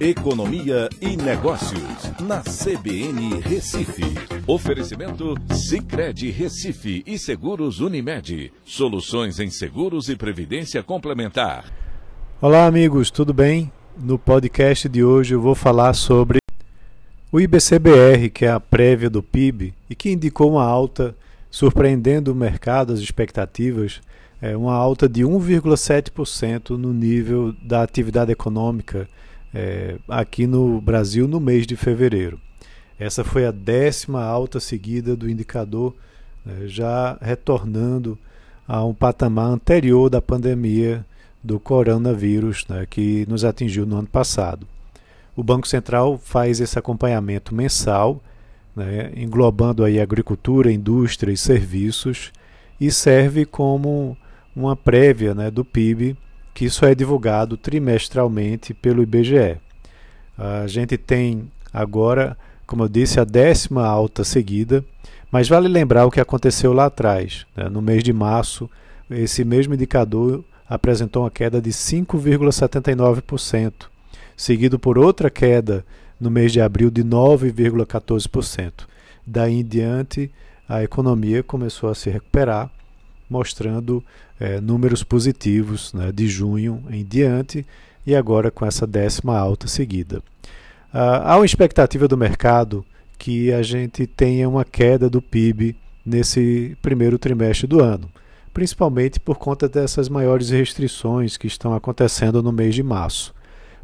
Economia e Negócios, na CBN Recife. Oferecimento Cicred Recife e Seguros Unimed. Soluções em seguros e previdência complementar. Olá, amigos, tudo bem? No podcast de hoje eu vou falar sobre o IBCBR, que é a prévia do PIB e que indicou uma alta surpreendendo o mercado, as expectativas, é uma alta de 1,7% no nível da atividade econômica é, aqui no Brasil no mês de fevereiro. Essa foi a décima alta seguida do indicador, né, já retornando a um patamar anterior da pandemia do coronavírus, né, que nos atingiu no ano passado. O Banco Central faz esse acompanhamento mensal, né, englobando aí agricultura, indústria e serviços, e serve como uma prévia né, do PIB que isso é divulgado trimestralmente pelo IBGE. A gente tem agora, como eu disse, a décima alta seguida, mas vale lembrar o que aconteceu lá atrás. Né? No mês de março, esse mesmo indicador apresentou uma queda de 5,79%, seguido por outra queda no mês de abril de 9,14%. Daí em diante, a economia começou a se recuperar mostrando é, números positivos né, de junho em diante e agora com essa décima alta seguida. Ah, há uma expectativa do mercado que a gente tenha uma queda do PIB nesse primeiro trimestre do ano, principalmente por conta dessas maiores restrições que estão acontecendo no mês de março.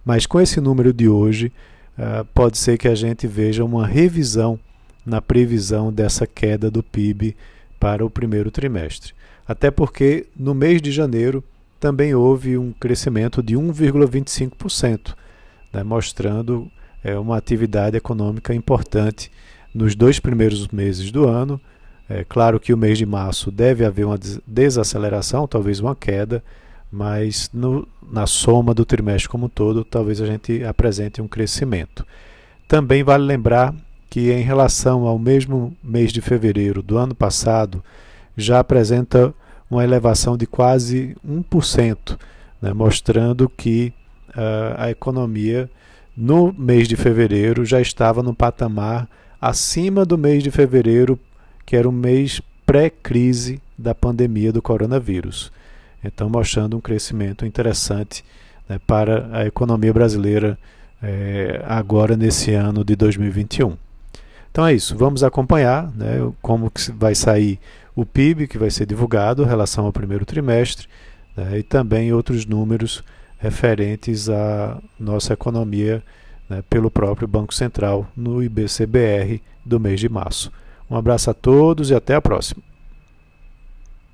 Mas com esse número de hoje, ah, pode ser que a gente veja uma revisão na previsão dessa queda do PIB para o primeiro trimestre até porque no mês de janeiro também houve um crescimento de 1,25%, né, mostrando é, uma atividade econômica importante nos dois primeiros meses do ano. É claro que o mês de março deve haver uma desaceleração, talvez uma queda, mas no, na soma do trimestre como um todo, talvez a gente apresente um crescimento. Também vale lembrar que, em relação ao mesmo mês de fevereiro do ano passado, já apresenta uma elevação de quase 1%, né, mostrando que uh, a economia no mês de fevereiro já estava no patamar acima do mês de fevereiro, que era o mês pré-crise da pandemia do coronavírus. Então, mostrando um crescimento interessante né, para a economia brasileira é, agora nesse ano de 2021. Então é isso, vamos acompanhar né, como que vai sair o PIB, que vai ser divulgado em relação ao primeiro trimestre, né, e também outros números referentes à nossa economia né, pelo próprio Banco Central no IBCBR do mês de março. Um abraço a todos e até a próxima.